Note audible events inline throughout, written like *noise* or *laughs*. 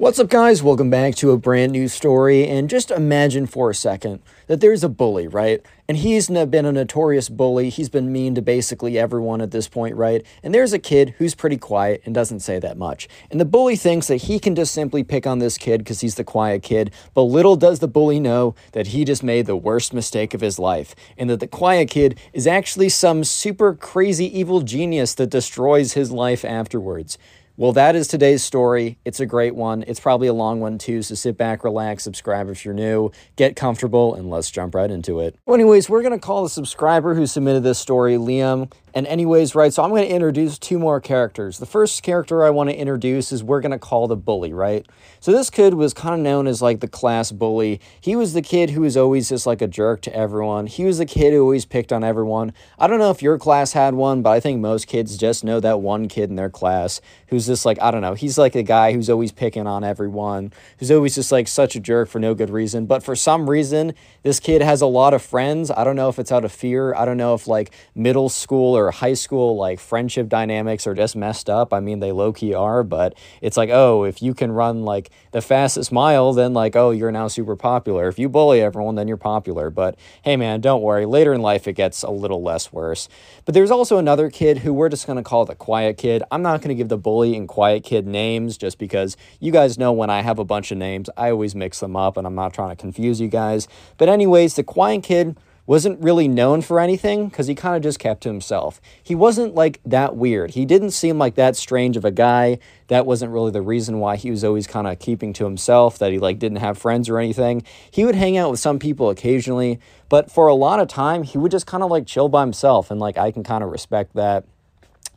What's up, guys? Welcome back to a brand new story. And just imagine for a second that there's a bully, right? And he's been a notorious bully. He's been mean to basically everyone at this point, right? And there's a kid who's pretty quiet and doesn't say that much. And the bully thinks that he can just simply pick on this kid because he's the quiet kid. But little does the bully know that he just made the worst mistake of his life. And that the quiet kid is actually some super crazy evil genius that destroys his life afterwards. Well, that is today's story. It's a great one. It's probably a long one too, so sit back, relax, subscribe if you're new, get comfortable, and let's jump right into it. Well, anyways, we're going to call the subscriber who submitted this story Liam. And anyways, right, so I'm going to introduce two more characters. The first character I want to introduce is we're going to call the bully, right? So this kid was kind of known as like the class bully. He was the kid who was always just like a jerk to everyone. He was the kid who always picked on everyone. I don't know if your class had one, but I think most kids just know that one kid in their class who's just like, I don't know, he's like a guy who's always picking on everyone, who's always just like such a jerk for no good reason. But for some reason, this kid has a lot of friends. I don't know if it's out of fear. I don't know if like middle school or high school like friendship dynamics are just messed up. I mean, they low key are, but it's like, oh, if you can run like the fastest mile, then like, oh, you're now super popular. If you bully everyone, then you're popular. But hey, man, don't worry. Later in life, it gets a little less worse. But there's also another kid who we're just going to call the quiet kid. I'm not going to give the bully and quiet kid names just because you guys know when I have a bunch of names, I always mix them up and I'm not trying to confuse you guys. But, anyways, the quiet kid wasn't really known for anything because he kind of just kept to himself. He wasn't like that weird. He didn't seem like that strange of a guy. That wasn't really the reason why he was always kind of keeping to himself, that he like didn't have friends or anything. He would hang out with some people occasionally, but for a lot of time, he would just kind of like chill by himself. And like I can kind of respect that.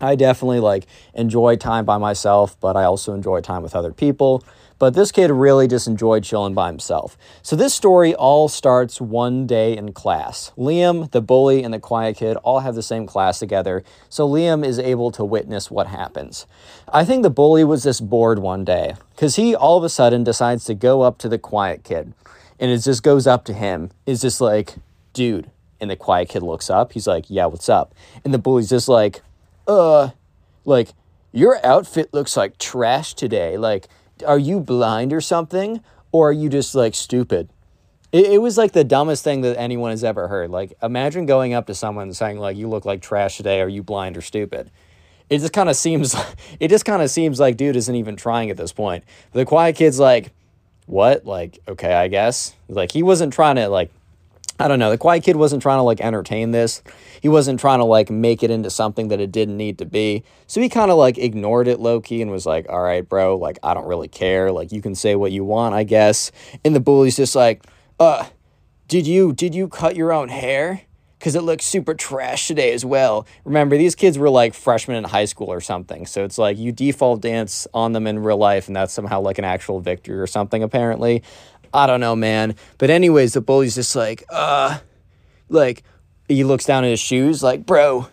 I definitely like enjoy time by myself, but I also enjoy time with other people. But this kid really just enjoyed chilling by himself. So this story all starts one day in class. Liam, the bully, and the quiet kid all have the same class together, so Liam is able to witness what happens. I think the bully was just bored one day because he all of a sudden decides to go up to the quiet kid. And it just goes up to him. It's just like, dude. And the quiet kid looks up. He's like, yeah, what's up? And the bully's just like, uh, like, your outfit looks like trash today. Like, are you blind or something? Or are you just like stupid? It, it was like the dumbest thing that anyone has ever heard. Like, imagine going up to someone and saying, like, you look like trash today. Are you blind or stupid? It just kind of seems, *laughs* it just kind of seems like dude isn't even trying at this point. The quiet kid's like, what? Like, okay, I guess. Like, he wasn't trying to, like, I don't know. The quiet kid wasn't trying to like entertain this. He wasn't trying to like make it into something that it didn't need to be. So he kind of like ignored it low key and was like, all right, bro, like I don't really care. Like you can say what you want, I guess. And the bully's just like, uh, did you did you cut your own hair? Cause it looks super trash today as well. Remember, these kids were like freshmen in high school or something. So it's like you default dance on them in real life, and that's somehow like an actual victory or something, apparently. I don't know, man. But anyways, the bully's just like, uh, like he looks down at his shoes, like, bro,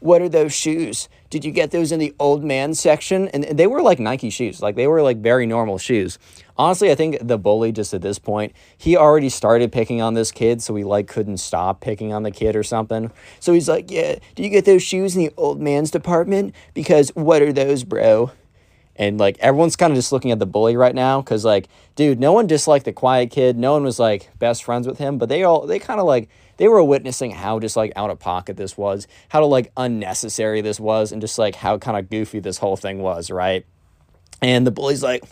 what are those shoes? Did you get those in the old man section? And they were like Nike shoes, like they were like very normal shoes. Honestly, I think the bully just at this point, he already started picking on this kid, so he like couldn't stop picking on the kid or something. So he's like, "Yeah, do you get those shoes in the old man's department? Because what are those, bro?" And like everyone's kind of just looking at the bully right now because like, dude, no one disliked the quiet kid. No one was like best friends with him, but they all they kind of like they were witnessing how just like out of pocket this was, how like unnecessary this was, and just like how kind of goofy this whole thing was, right? And the bully's like,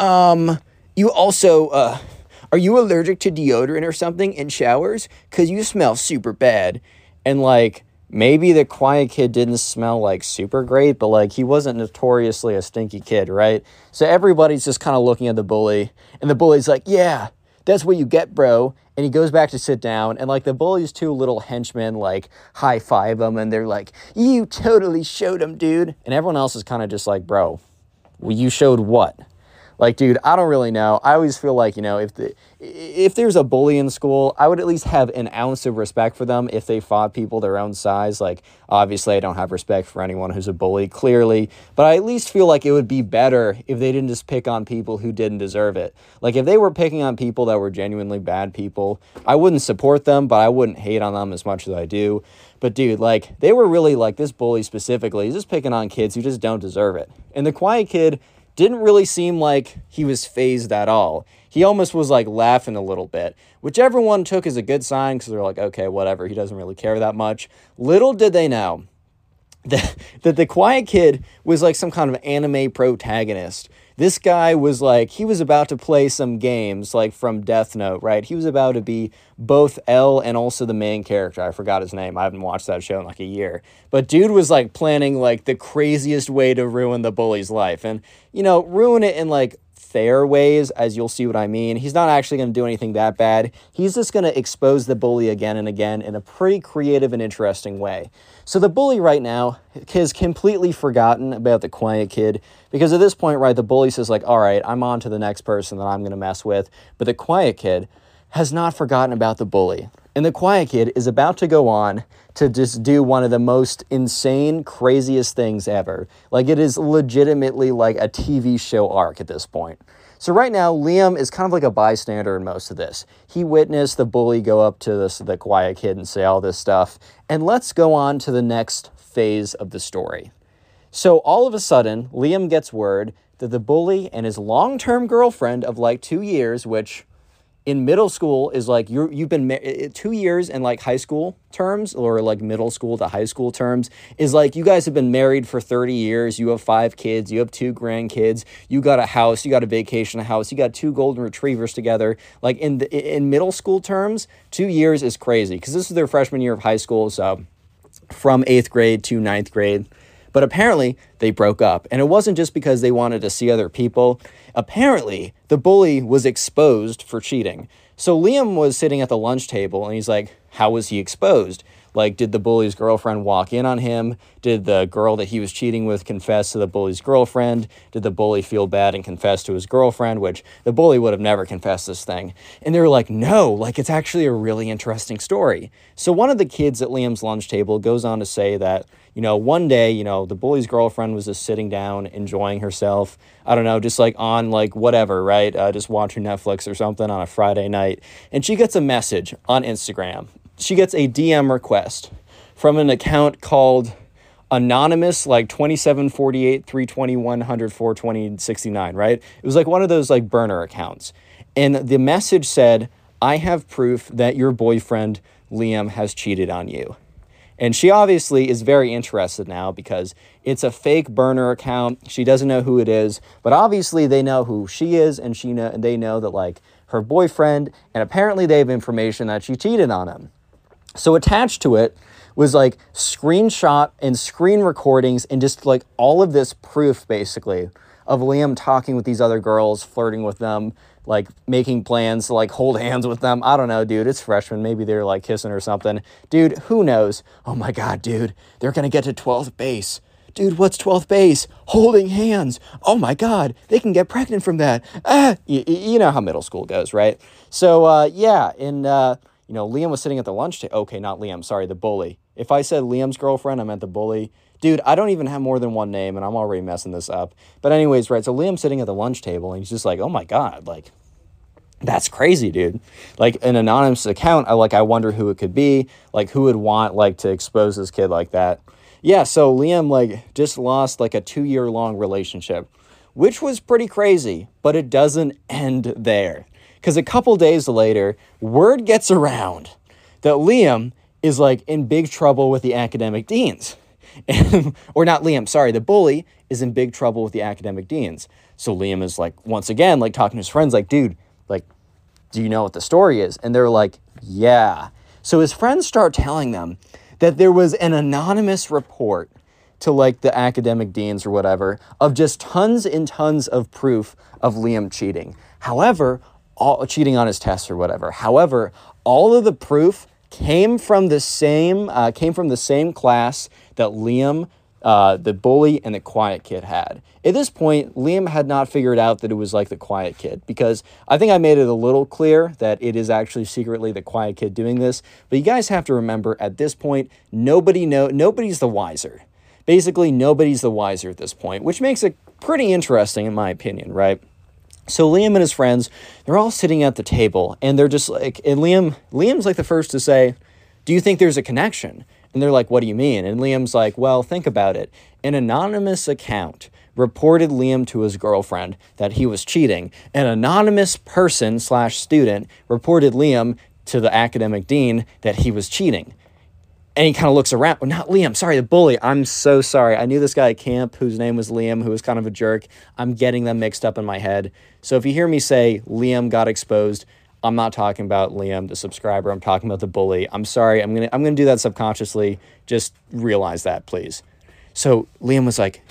um, you also uh are you allergic to deodorant or something in showers? Cause you smell super bad. And like maybe the quiet kid didn't smell like super great, but like he wasn't notoriously a stinky kid, right? So everybody's just kind of looking at the bully, and the bully's like, yeah, that's what you get, bro. And he goes back to sit down, and like the bully's two little henchmen like high five him, and they're like, you totally showed him, dude. And everyone else is kind of just like, bro, well, you showed what? Like, dude, I don't really know. I always feel like, you know, if the if there's a bully in school, I would at least have an ounce of respect for them if they fought people their own size. Like, obviously, I don't have respect for anyone who's a bully, clearly, but I at least feel like it would be better if they didn't just pick on people who didn't deserve it. Like, if they were picking on people that were genuinely bad people, I wouldn't support them, but I wouldn't hate on them as much as I do. But, dude, like, they were really like this bully specifically, he's just picking on kids who just don't deserve it. And the quiet kid didn't really seem like he was fazed at all. He almost was like laughing a little bit, which everyone took as a good sign because they're like, okay, whatever, he doesn't really care that much. Little did they know *laughs* that, that the quiet kid was like some kind of anime protagonist this guy was like he was about to play some games like from Death Note, right? He was about to be both L and also the main character. I forgot his name. I haven't watched that show in like a year. But dude was like planning like the craziest way to ruin the bully's life and you know, ruin it in like fair ways, as you'll see what I mean. He's not actually going to do anything that bad. He's just going to expose the bully again and again in a pretty creative and interesting way. So the bully right now has completely forgotten about the quiet kid because at this point, right, the bully says like, "All right, I'm on to the next person that I'm going to mess with," but the quiet kid has not forgotten about the bully. And the quiet kid is about to go on to just do one of the most insane, craziest things ever. Like it is legitimately like a TV show arc at this point. So right now, Liam is kind of like a bystander in most of this. He witnessed the bully go up to this, the quiet kid and say all this stuff. And let's go on to the next phase of the story. So all of a sudden, Liam gets word that the bully and his long-term girlfriend of like two years, which in middle school is like you you've been ma- two years in like high school terms or like middle school to high school terms is like you guys have been married for 30 years. You have five kids. You have two grandkids. You got a house. You got a vacation house. You got two golden retrievers together. Like in the, in middle school terms two years is crazy because this is their freshman year of high school. So from eighth grade to ninth grade but apparently, they broke up. And it wasn't just because they wanted to see other people. Apparently, the bully was exposed for cheating. So Liam was sitting at the lunch table and he's like, How was he exposed? Like, did the bully's girlfriend walk in on him? Did the girl that he was cheating with confess to the bully's girlfriend? Did the bully feel bad and confess to his girlfriend? Which the bully would have never confessed this thing. And they were like, no, like, it's actually a really interesting story. So one of the kids at Liam's lunch table goes on to say that, you know, one day, you know, the bully's girlfriend was just sitting down, enjoying herself. I don't know, just like on like whatever, right? Uh, just watching Netflix or something on a Friday night. And she gets a message on Instagram she gets a DM request from an account called anonymous like 2748 321 104 2069 right it was like one of those like burner accounts and the message said i have proof that your boyfriend liam has cheated on you and she obviously is very interested now because it's a fake burner account. She doesn't know who it is but obviously they know who she is and she know and they know that like her boyfriend and apparently they have information that she cheated on him. So attached to it was like screenshot and screen recordings and just like all of this proof basically of Liam talking with these other girls, flirting with them, like making plans to like hold *laughs* hands with them. I don't know, dude. It's freshman. Maybe they're like kissing or something. Dude, who knows? Oh my God, dude. They're going to get to 12th base. Dude, what's 12th base? Holding hands. Oh my God, they can get pregnant from that. Ah, you, you know how middle school goes, right? So, uh, yeah, and, uh, you know, Liam was sitting at the lunch table. Okay, not Liam. Sorry, the bully. If I said Liam's girlfriend, I meant the bully. Dude, I don't even have more than one name, and I'm already messing this up. But anyways, right. So Liam's sitting at the lunch table, and he's just like, "Oh my god, like." That's crazy, dude. Like an anonymous account, I like I wonder who it could be. Like who would want like to expose this kid like that. Yeah, so Liam like just lost like a 2-year long relationship, which was pretty crazy, but it doesn't end there. Because a couple days later, word gets around that Liam is like in big trouble with the academic deans. *laughs* or not Liam, sorry, the bully is in big trouble with the academic deans. So Liam is like, once again, like talking to his friends, like, dude, like, do you know what the story is? And they're like, yeah. So his friends start telling them that there was an anonymous report to like the academic deans or whatever of just tons and tons of proof of Liam cheating. However, all cheating on his tests or whatever. However, all of the proof came from the same uh, came from the same class that Liam, uh, the bully, and the quiet kid had. At this point, Liam had not figured out that it was like the quiet kid because I think I made it a little clear that it is actually secretly the quiet kid doing this. But you guys have to remember at this point, nobody know nobody's the wiser. Basically, nobody's the wiser at this point, which makes it pretty interesting in my opinion, right? So Liam and his friends, they're all sitting at the table and they're just like and Liam Liam's like the first to say, "Do you think there's a connection?" And they're like, "What do you mean?" And Liam's like, "Well, think about it. An anonymous account reported Liam to his girlfriend that he was cheating. An anonymous person slash student reported Liam to the academic dean that he was cheating. And he kind of looks around. Oh, not Liam. Sorry, the bully. I'm so sorry. I knew this guy at camp whose name was Liam, who was kind of a jerk. I'm getting them mixed up in my head. So if you hear me say Liam got exposed, I'm not talking about Liam, the subscriber. I'm talking about the bully. I'm sorry. I'm gonna I'm gonna do that subconsciously. Just realize that, please. So Liam was like,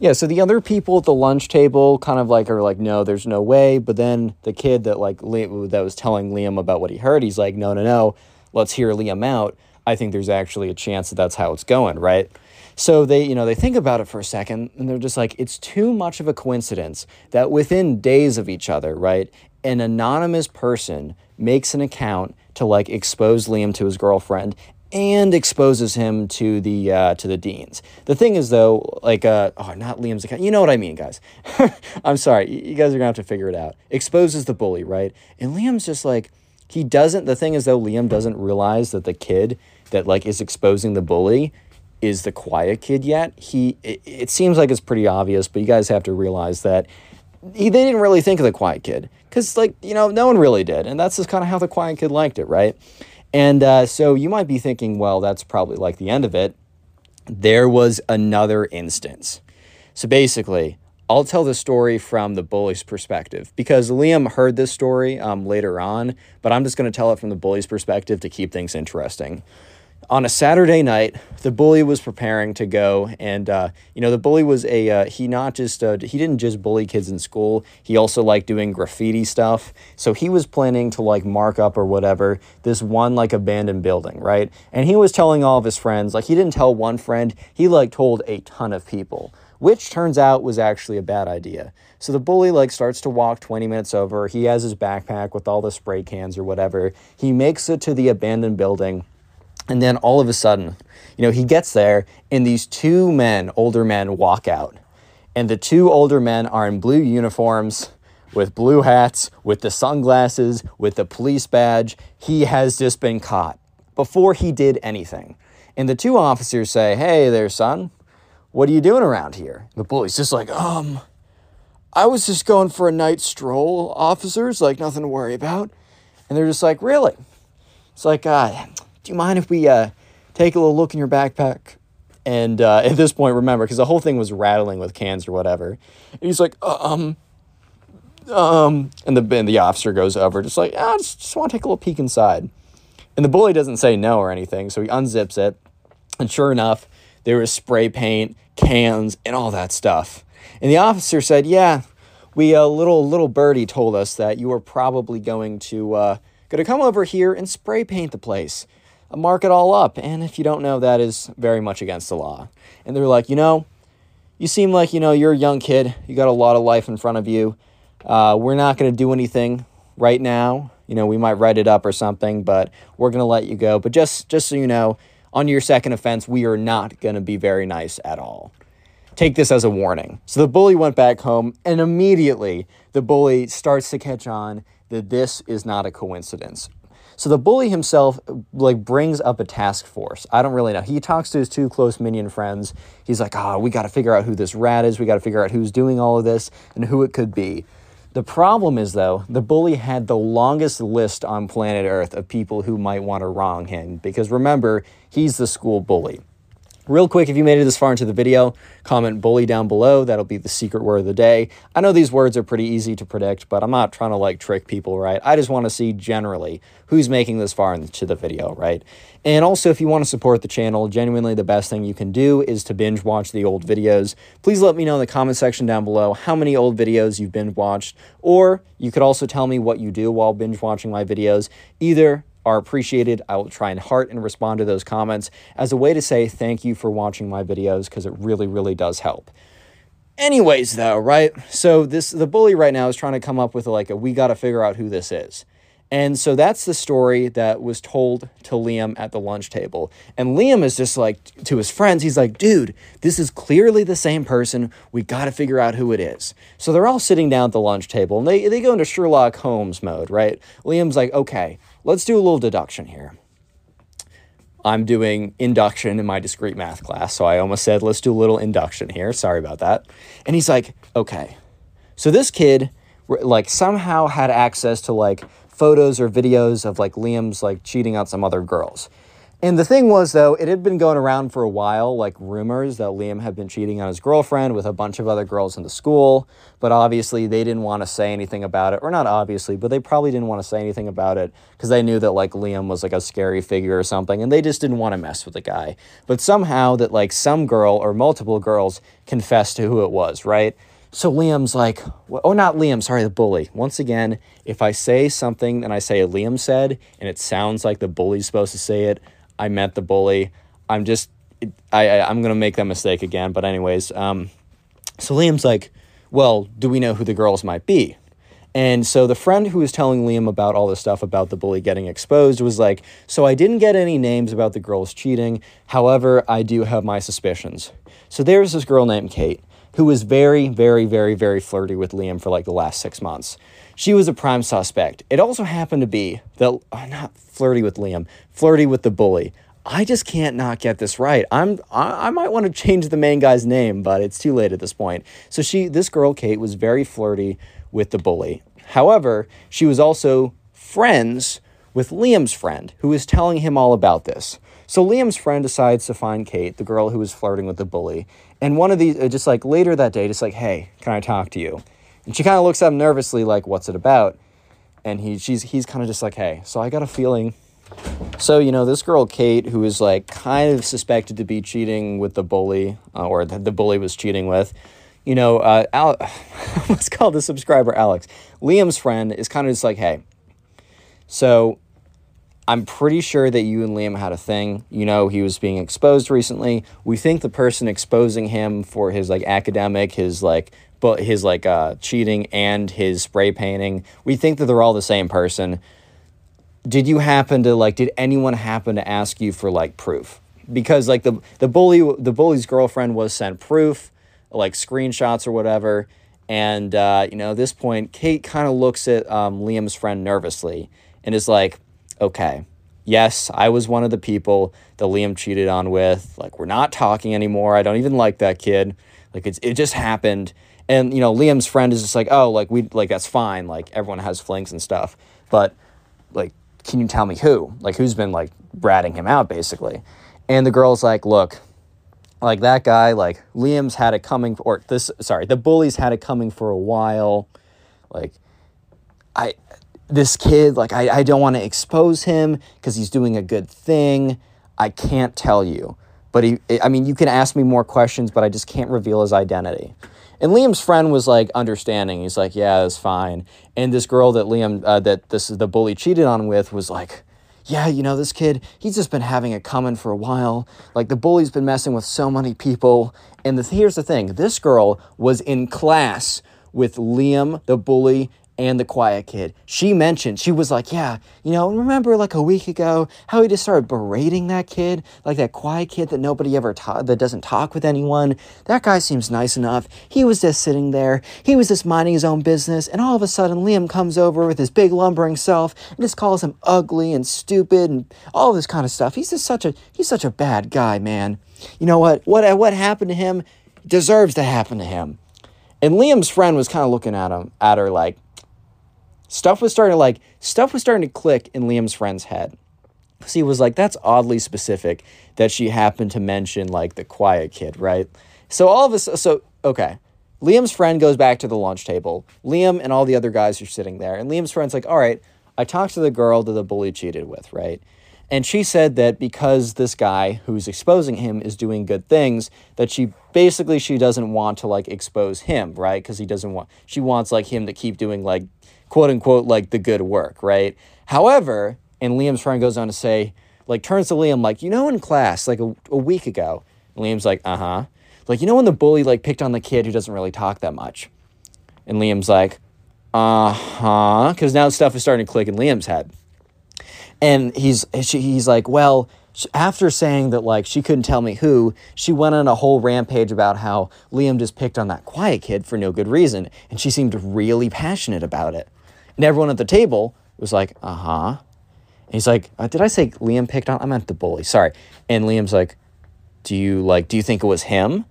yeah. So the other people at the lunch table kind of like are like, no, there's no way. But then the kid that like Liam, that was telling Liam about what he heard, he's like, no, no, no. Let's hear Liam out. I think there's actually a chance that that's how it's going, right? So they, you know, they think about it for a second and they're just like, it's too much of a coincidence that within days of each other, right, an anonymous person makes an account to like expose Liam to his girlfriend and exposes him to the uh, to the deans. The thing is though, like uh, oh, not Liam's account. You know what I mean, guys. *laughs* I'm sorry. You guys are gonna have to figure it out. Exposes the bully, right? And Liam's just like he doesn't. The thing is though, Liam doesn't realize that the kid that like is exposing the bully is the quiet kid yet. He it, it seems like it's pretty obvious, but you guys have to realize that he, they didn't really think of the quiet kid because like you know no one really did and that's just kind of how the quiet kid liked it right? And uh, so you might be thinking well that's probably like the end of it. There was another instance. So basically i'll tell the story from the bully's perspective because liam heard this story um, later on but i'm just going to tell it from the bully's perspective to keep things interesting on a Saturday night, the bully was preparing to go, and uh, you know the bully was a uh, he not just uh, he didn't just bully kids in school. He also liked doing graffiti stuff. So he was planning to like mark up or whatever this one like abandoned building, right? And he was telling all of his friends. Like he didn't tell one friend. He like told a ton of people, which turns out was actually a bad idea. So the bully like starts to walk 20 minutes over. He has his backpack with all the spray cans or whatever. He makes it to the abandoned building and then all of a sudden, you know, he gets there and these two men, older men, walk out. And the two older men are in blue uniforms with blue hats, with the sunglasses, with the police badge. He has just been caught before he did anything. And the two officers say, Hey there, son, what are you doing around here? The bully's just like, Um, I was just going for a night stroll, officers, like nothing to worry about. And they're just like, Really? It's like, uh, do you mind if we uh, take a little look in your backpack? And uh, *laughs* at this point, remember, because the whole thing was rattling with cans or whatever. And he's like, um, um, and the, and the officer goes over, just like, ah, just, just want to take a little peek inside. And the bully doesn't say no or anything, so he unzips it. And sure enough, there was spray paint, cans, and all that stuff. And the officer said, yeah, we, a uh, little, little birdie told us that you were probably going to, uh, to come over here and spray paint the place mark it all up. And if you don't know, that is very much against the law. And they're like, you know, you seem like, you know, you're a young kid. You got a lot of life in front of you. Uh, we're not going to do anything right now. You know, we might write it up or something, but we're going to let you go. But just, just so you know, on your second offense, we are not going to be very nice at all. Take this as a warning. So the bully went back home, and immediately the bully starts to catch on that this is not a coincidence. So the bully himself like brings up a task force. I don't really know. He talks to his two close minion friends. He's like, "Ah, oh, we got to figure out who this rat is. We got to figure out who's doing all of this and who it could be." The problem is, though, the bully had the longest list on planet Earth of people who might want to wrong him because remember, he's the school bully. Real quick, if you made it this far into the video, comment bully down below. That'll be the secret word of the day. I know these words are pretty easy to predict, but I'm not trying to like trick people, right? I just want to see generally who's making this far into the video, right? And also, if you want to support the channel, genuinely the best thing you can do is to binge watch the old videos. Please let me know in the comment section down below how many old videos you've binge watched, or you could also tell me what you do while binge watching my videos. Either are appreciated. I will try and heart and respond to those comments as a way to say thank you for watching my videos because it really, really does help. Anyways, though, right? So this the bully right now is trying to come up with like a we got to figure out who this is. And so that's the story that was told to Liam at the lunch table. And Liam is just like to his friends, he's like, dude, this is clearly the same person. We got to figure out who it is. So they're all sitting down at the lunch table and they, they go into Sherlock Holmes mode, right? Liam's like, okay, let's do a little deduction here. I'm doing induction in my discrete math class. So I almost said, let's do a little induction here. Sorry about that. And he's like, okay. So this kid, like, somehow had access to like photos or videos of like Liam's like cheating on some other girls. And the thing was, though, it had been going around for a while, like rumors that Liam had been cheating on his girlfriend with a bunch of other girls in the school. But obviously, they didn't want to say anything about it. Or not obviously, but they probably didn't want to say anything about it because they knew that, like, Liam was like a scary figure or something. And they just didn't want to mess with the guy. But somehow, that, like, some girl or multiple girls confessed to who it was, right? So Liam's like, oh, not Liam, sorry, the bully. Once again, if I say something and I say Liam said and it sounds like the bully's supposed to say it, I met the bully. I'm just, I, I am gonna make that mistake again. But anyways, um, so Liam's like, well, do we know who the girls might be? And so the friend who was telling Liam about all this stuff about the bully getting exposed was like, so I didn't get any names about the girls cheating. However, I do have my suspicions. So there's this girl named Kate who was very, very, very, very flirty with Liam for like the last six months. She was a prime suspect. It also happened to be that, oh, not flirty with Liam, flirty with the bully. I just can't not get this right. I'm I, I might want to change the main guy's name, but it's too late at this point. So she this girl Kate was very flirty with the bully. However, she was also friends with Liam's friend who was telling him all about this. So Liam's friend decides to find Kate, the girl who was flirting with the bully, and one of these uh, just like later that day just like, "Hey, can I talk to you?" And she kind of looks at him nervously like, "What's it about?" And he she's he's kind of just like, "Hey, so I got a feeling so, you know, this girl, Kate, who is like kind of suspected to be cheating with the bully, uh, or that the bully was cheating with, you know, uh, Al- *laughs* let's call the subscriber Alex. Liam's friend is kind of just like, hey, so I'm pretty sure that you and Liam had a thing. You know, he was being exposed recently. We think the person exposing him for his like academic, his like, but his like uh, cheating and his spray painting, we think that they're all the same person. Did you happen to like did anyone happen to ask you for like proof? Because like the the bully the bully's girlfriend was sent proof like screenshots or whatever and uh, you know at this point kate kind of looks at um, liam's friend nervously and is like okay yes i was one of the people that liam cheated on with. Like we're not talking anymore. I don't even like that kid. Like it's it just happened and you know liam's friend is just like oh like we like that's fine like everyone has flings and stuff but like can you tell me who? Like, who's been like ratting him out, basically? And the girl's like, look, like that guy, like Liam's had it coming, or this, sorry, the bully's had it coming for a while. Like, I, this kid, like, I, I don't want to expose him because he's doing a good thing. I can't tell you. But he, I mean, you can ask me more questions, but I just can't reveal his identity. And Liam's friend was like understanding. He's like, yeah, that's fine. And this girl that Liam, uh, that this the bully cheated on with, was like, yeah, you know, this kid, he's just been having it coming for a while. Like the bully's been messing with so many people. And the, here's the thing: this girl was in class with Liam, the bully, and the quiet kid. She mentioned, she was like, Yeah, you know, remember like a week ago how he just started berating that kid, like that quiet kid that nobody ever taught, that doesn't talk with anyone? That guy seems nice enough. He was just sitting there, he was just minding his own business, and all of a sudden Liam comes over with his big lumbering self and just calls him ugly and stupid and all this kind of stuff. He's just such a, he's such a bad guy, man. You know what? What, what happened to him deserves to happen to him. And Liam's friend was kind of looking at him, at her like, stuff was starting to like stuff was starting to click in Liam's friend's head. So he was like, that's oddly specific that she happened to mention like the quiet kid, right? So all of us so okay. Liam's friend goes back to the lunch table. Liam and all the other guys are sitting there. And Liam's friend's like, all right, I talked to the girl that the bully cheated with, right? And she said that because this guy who's exposing him is doing good things, that she basically she doesn't want to like expose him, right? Because he doesn't want she wants like him to keep doing like quote unquote like the good work, right? However, and Liam's friend goes on to say, like turns to Liam like, you know, in class like a, a week ago, Liam's like, uh huh, like you know when the bully like picked on the kid who doesn't really talk that much, and Liam's like, uh huh, because now stuff is starting to click in Liam's head, and he's he's like, well after saying that like she couldn't tell me who, she went on a whole rampage about how Liam just picked on that quiet kid for no good reason, and she seemed really passionate about it. And everyone at the table was like, uh huh. he's like, uh, did I say Liam picked on? I meant the bully. Sorry. And Liam's like, do you like, do you think it was him?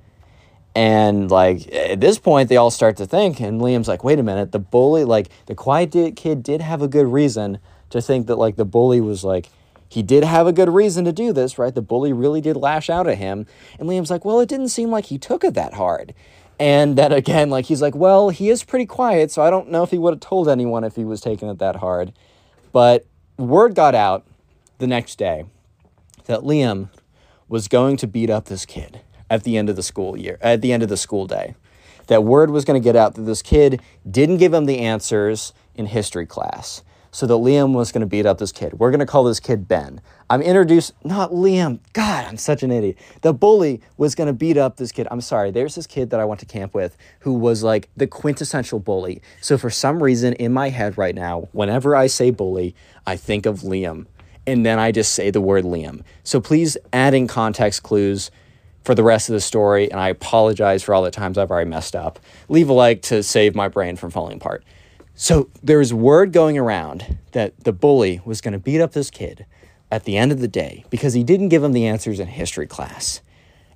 And like at this point, they all start to think, and Liam's like, wait a minute, the bully, like the quiet kid did have a good reason to think that like the bully was like, he did have a good reason to do this, right? The bully really did lash out at him. And Liam's like, well, it didn't seem like he took it that hard. And then again, like he's like, well, he is pretty quiet, so I don't know if he would have told anyone if he was taking it that hard. But word got out the next day that Liam was going to beat up this kid at the end of the school year, at the end of the school day. That word was going to get out that this kid didn't give him the answers in history class so that Liam was going to beat up this kid. We're going to call this kid Ben. I'm introduced, not Liam. God, I'm such an idiot. The bully was going to beat up this kid. I'm sorry. There's this kid that I went to camp with who was like the quintessential bully. So for some reason in my head right now, whenever I say bully, I think of Liam. And then I just say the word Liam. So please add in context clues for the rest of the story. And I apologize for all the times I've already messed up. Leave a like to save my brain from falling apart. So there's word going around that the bully was going to beat up this kid at the end of the day because he didn't give him the answers in history class.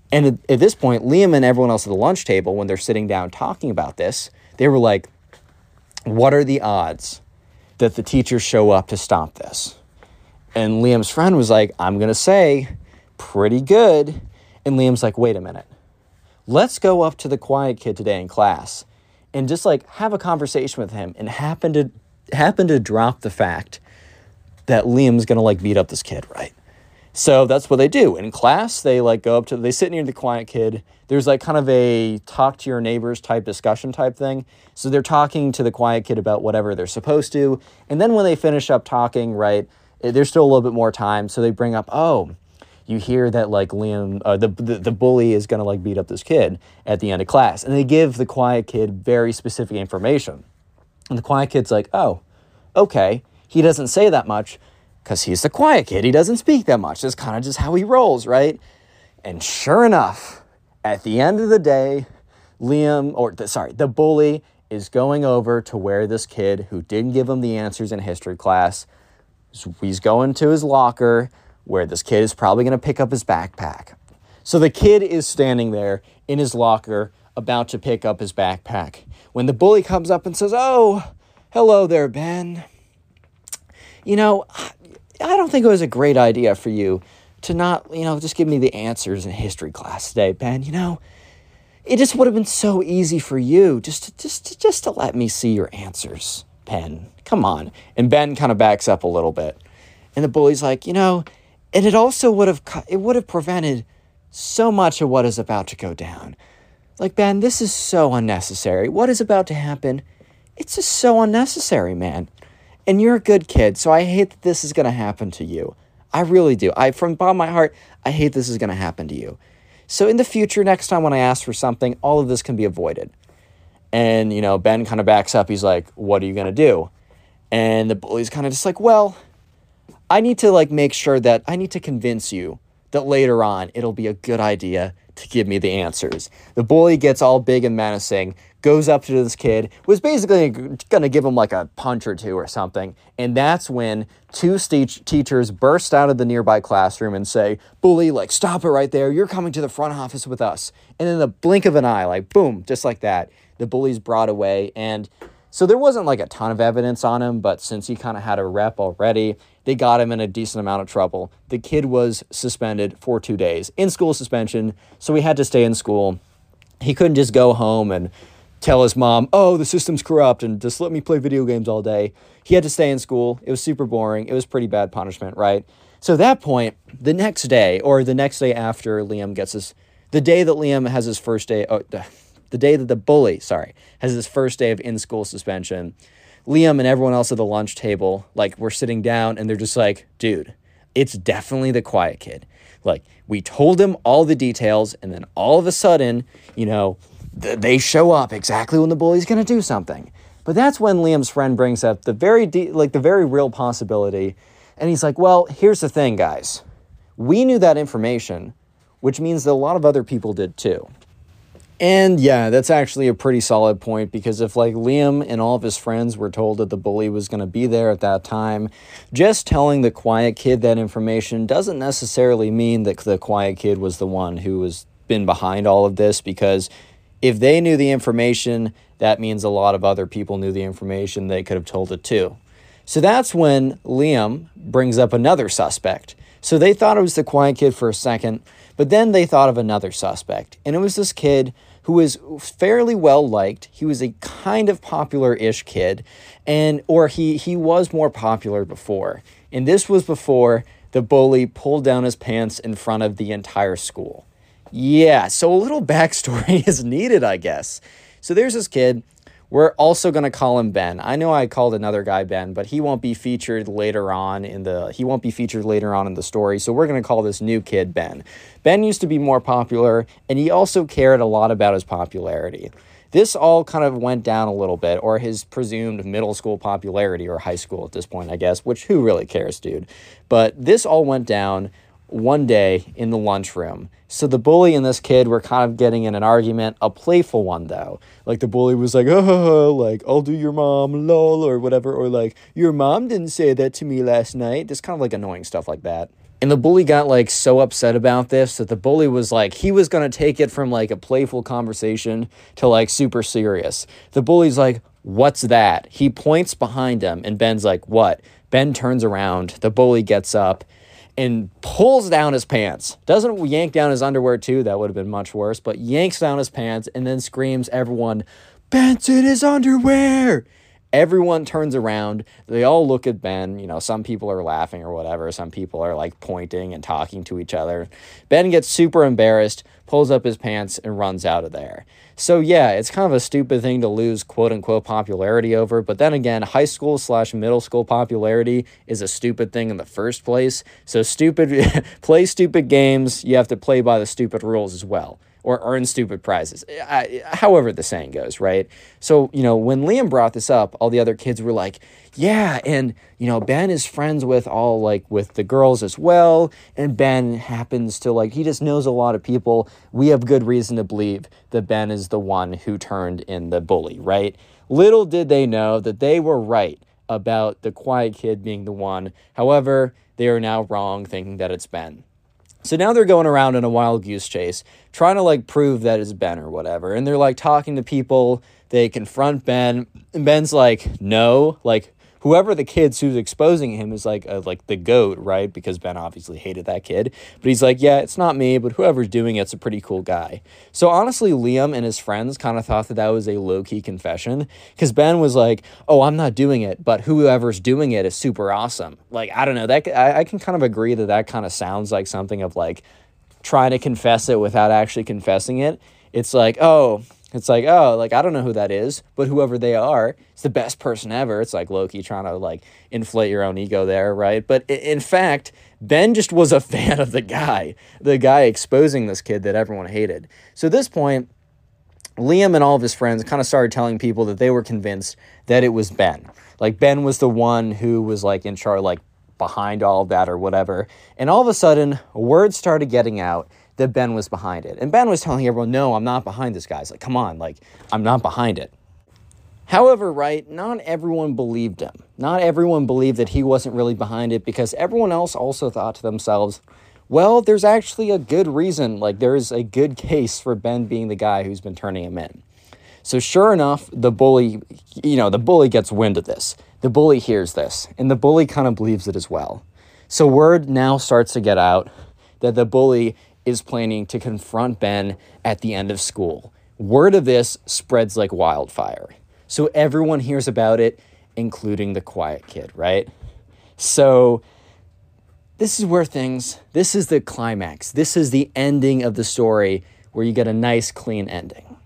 And at, at this point, Liam and everyone else at the lunch table, when they're sitting down talking about this, they were like, What are the odds that the teachers show up to stop this? And Liam's friend was like, I'm going to say, pretty good. And Liam's like, Wait a minute. Let's go up to the quiet kid today in class and just like have a conversation with him and happen to happen to drop the fact that Liam's gonna like beat up this kid, right? So that's what they do. In class, they like go up to they sit near the quiet kid. There's like kind of a talk to your neighbors type discussion type thing. So they're talking to the quiet kid about whatever they're supposed to. And then when they finish up talking, right, eh, there's still a little bit more time. So they bring up, oh, you hear that like Liam, uh, the, the the bully is gonna like beat up this kid at the end of class, and they give the quiet kid very specific information, and the quiet kid's like, oh, okay, he doesn't say that much, because he's the quiet kid, he doesn't speak that much. That's kind of just how he rolls, right? And sure enough, at the end of the day, Liam, or the, sorry, the bully is going over to where this kid who didn't give him the answers in history class, he's going to his locker where this kid is probably going to pick up his backpack. So the kid is standing there in his locker about to pick up his backpack when the bully comes up and says, Oh, hello there, Ben. You know, I don't think it was a great idea for you to not, you know, just give me the answers in history class today, Ben. You know, it just would have been so easy for you just to, just to, just to let me see your answers, Ben. Come on. And Ben kind of backs up a little bit. And the bully's like, you know, and it also would have it would have prevented so much of what is about to go down. Like Ben, this is so unnecessary. What is about to happen? It's just so unnecessary, man. And you're a good kid, so I hate that this is going to happen to you. I really do. I from bottom of my heart, I hate this is going to happen to you. So in the future, next time when I ask for something, all of this can be avoided. And you know, Ben kind of backs up. He's like, "What are you going to do?" And the bully's kind of just like, "Well, I need to like make sure that I need to convince you that later on it'll be a good idea to give me the answers. The bully gets all big and menacing, goes up to this kid, was basically gonna give him like a punch or two or something, and that's when two st- teachers burst out of the nearby classroom and say, "Bully, like stop it right there! You're coming to the front office with us." And in the blink of an eye, like boom, just like that, the bully's brought away and. So there wasn't like a ton of evidence on him, but since he kind of had a rep already, they got him in a decent amount of trouble. The kid was suspended for two days, in school suspension, so he had to stay in school. He couldn't just go home and tell his mom, oh, the system's corrupt and just let me play video games all day. He had to stay in school. It was super boring. It was pretty bad punishment, right? So at that point, the next day, or the next day after Liam gets his, the day that Liam has his first day, oh, the, day that the bully, sorry, has his first day of in school suspension, Liam and everyone else at the lunch table, like, we're sitting down and they're just like, dude, it's definitely the quiet kid. Like, we told him all the details, and then all of a sudden, you know, th- they show up exactly when the bully's gonna do something. But that's when Liam's friend brings up the very, de- like, the very real possibility. And he's like, well, here's the thing, guys. We knew that information, which means that a lot of other people did too. And yeah, that's actually a pretty solid point because if like Liam and all of his friends were told that the bully was going to be there at that time, just telling the quiet kid that information doesn't necessarily mean that the quiet kid was the one who was been behind all of this because if they knew the information, that means a lot of other people knew the information, they could have told it too. So that's when Liam brings up another suspect. So they thought it was the quiet kid for a second, but then they thought of another suspect, and it was this kid who was fairly well liked. He was a kind of popular-ish kid, and or he he was more popular before. And this was before the bully pulled down his pants in front of the entire school. Yeah, so a little *laughs* backstory is needed, I guess. So there's this kid we're also going to call him Ben. I know I called another guy Ben, but he won't be featured later on in the he won't be featured later on in the story. So we're going to call this new kid Ben. Ben used to be more popular and he also cared a lot about his popularity. This all kind of went down a little bit or his presumed middle school popularity or high school at this point, I guess, which who really cares, dude. But this all went down one day in the lunchroom. So the bully and this kid were kind of getting in an argument, a playful one though. Like the bully was like, *laughs* oh, like, I'll do your mom, lol, or whatever. Or like, your mom didn't say that to me last night. Just kind of like annoying stuff like that. And the bully got like so upset about this that the bully was like, he was to take it from like a playful conversation to like super serious. The bully's like, what's that? He points behind him and Ben's like, what? Ben turns around. The bully gets up and pulls down his pants. Doesn't yank down his underwear too, that would have been much worse, but yanks down his pants and then screams, Everyone, Ben's in his underwear! Everyone turns around. They all look at Ben. You know, some people are laughing or whatever. Some people are like pointing and talking to each other. Ben gets super embarrassed, pulls up his pants, and runs out of there. So, yeah, it's kind of a stupid thing to lose quote unquote popularity over. But then again, high school slash middle school popularity is a stupid thing in the first place. So, stupid, *laughs* play stupid games. You have to play by the stupid rules as well or earn stupid prizes. I, however, the saying goes, right? So, you know, when Liam brought this up, all the other kids were like, yeah, and, you know, Ben is friends with all, like, with the girls as well. And Ben happens to, like, he just knows a lot of people. We have good reason to believe that Ben is the one who turned in the bully, right? Little did they know that they were right about the quiet kid being the one. However, they are now wrong thinking that it's Ben. So now they're going around in a wild goose chase, trying to like prove that it's Ben or whatever. And they're like talking to people. They confront Ben, and Ben's like, no, like whoever the kids who's exposing him is like a, like the goat, right? Because Ben obviously hated that kid. But he's like, yeah, it's not me, but whoever's doing it's a pretty cool guy. So honestly, Liam and his friends kind of thought that that was a low key confession because Ben was like, oh, I'm not doing it, but whoever's doing it is super awesome. Like I don't know that I, I can kind of agree that that kind of sounds like something of like trying to confess it without actually confessing it. It's like, oh, it's like, oh, like I don't know who that is, but whoever they are, it's the best person ever. It's like low key trying to like inflate your own ego there, right? But in fact, Ben just was a *laughs* fan of the guy, the guy exposing this kid that everyone hated. So at this point, Liam and all of his friends kind of started telling people that they were convinced that it was Ben. Like Ben was the one who was like in charge, like behind all of that or whatever. And all of a sudden, word started getting out that Ben was behind it. And Ben was telling everyone, no, I'm not behind this, guys. Like, come on, like, I'm not behind it. However, right, not everyone believed him. Not everyone believed that he wasn't really behind it because everyone else also thought to themselves, well, there's actually a good reason, like, there's a good case for Ben being the guy who's been turning him in. So, sure enough, the bully, you know, the bully gets wind of this. The bully hears this, and the bully kind of believes it as well. So, word now starts to get out that the bully is planning to confront Ben at the end of school. Word of this spreads like wildfire. So everyone hears about it, including the quiet kid, right? So this is where things, this is the climax. This is the ending of the story where you get a nice, clean ending.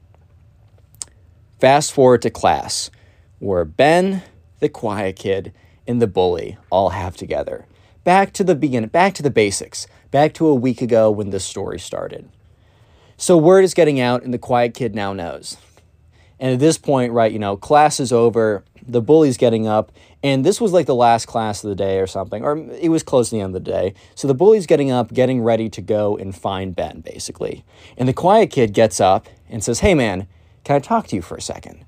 Fast forward to class, where Ben, the quiet kid, and the bully all have together. Back to the beginning, back to the basics back to a week ago when this story started. So, word is getting out, and the quiet kid now knows. And at this point, right, you know, class is over, the bully's getting up, and this was like the last class of the day or something, or it was close to the end of the day. So the bully's getting up, getting ready to go and find Ben, basically. And the quiet kid gets up and says, Hey, man, can I talk to you for a second?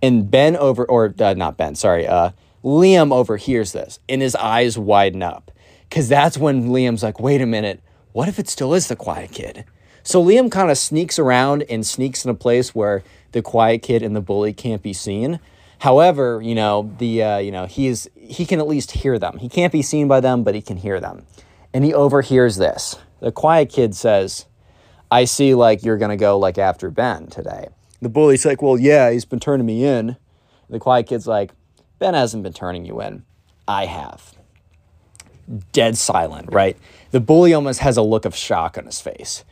And Ben over, or uh, not Ben, sorry, uh, Liam overhears this and his eyes widen up. Because that's when Liam's like, Wait a minute, what if it still is the quiet kid? So Liam kind of sneaks around and sneaks in a place where the quiet kid and the bully can't be seen. However, you know, the uh, you know, he's he can at least hear them. He can't be seen by them, but he can hear them. And he overhears this. The quiet kid says, "I see like you're going to go like after Ben today." The bully's like, "Well, yeah, he's been turning me in." The quiet kid's like, "Ben hasn't been turning you in. I have." Dead silent, right? The bully almost has a look of shock on his face.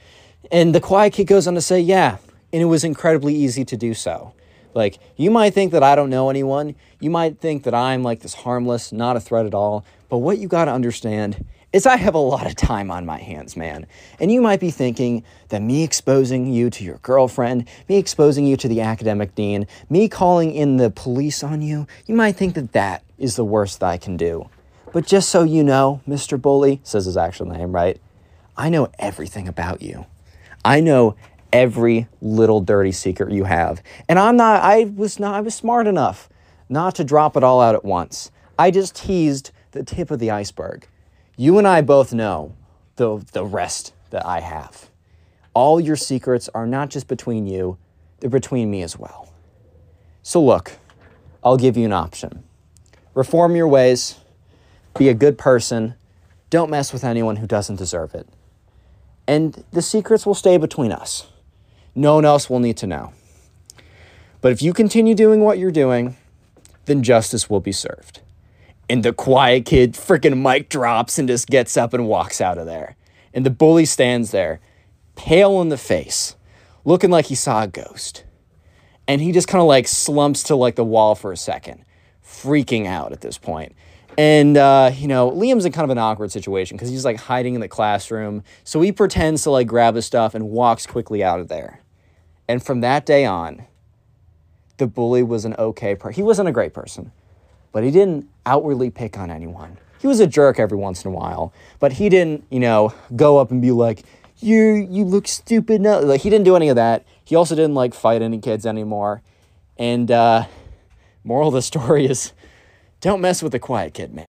And the quiet kid goes on to say, "Yeah, and it was incredibly easy to do so." Like, you might think that I don't know anyone. You might think that I'm like this harmless, not a threat at all. But what you got to understand is I have a lot of time on my hands, man. And you might be thinking that me exposing you to your girlfriend, me exposing you to the academic dean, me calling in the police on you, you might think that that is the worst that I can do. But just so you know, Mr. Bully, says his actual name, right? I know everything about you. I know every little dirty secret you have. And I'm not, I was not, I was smart enough not to drop it all out at once. I just teased the tip of the iceberg. You and I both know the, the rest that I have. All your secrets are not just between you, they're between me as well. So, look, I'll give you an option. Reform your ways, be a good person, don't mess with anyone who doesn't deserve it. And the secrets will stay between us. No one else will need to know. But if you continue doing what you're doing, then justice will be served. And the quiet kid freaking mic drops and just gets up and walks out of there. And the bully stands there, pale in the face, looking like he saw a ghost. And he just kind of like slumps to like the wall for a second, freaking out at this point. And, uh, you know, Liam's in kind of an awkward situation because he's like hiding in the classroom. So he pretends to like grab his stuff and walks quickly out of there. And from that day on, the bully was an okay person. He wasn't a great person, but he didn't outwardly pick on anyone. He was a jerk every once in a while, but he didn't, you know, go up and be like, "You you look stupid." No, like he didn't do any of that. He also didn't like fight any kids anymore. And uh, moral of the story is, don't mess with the quiet kid, man.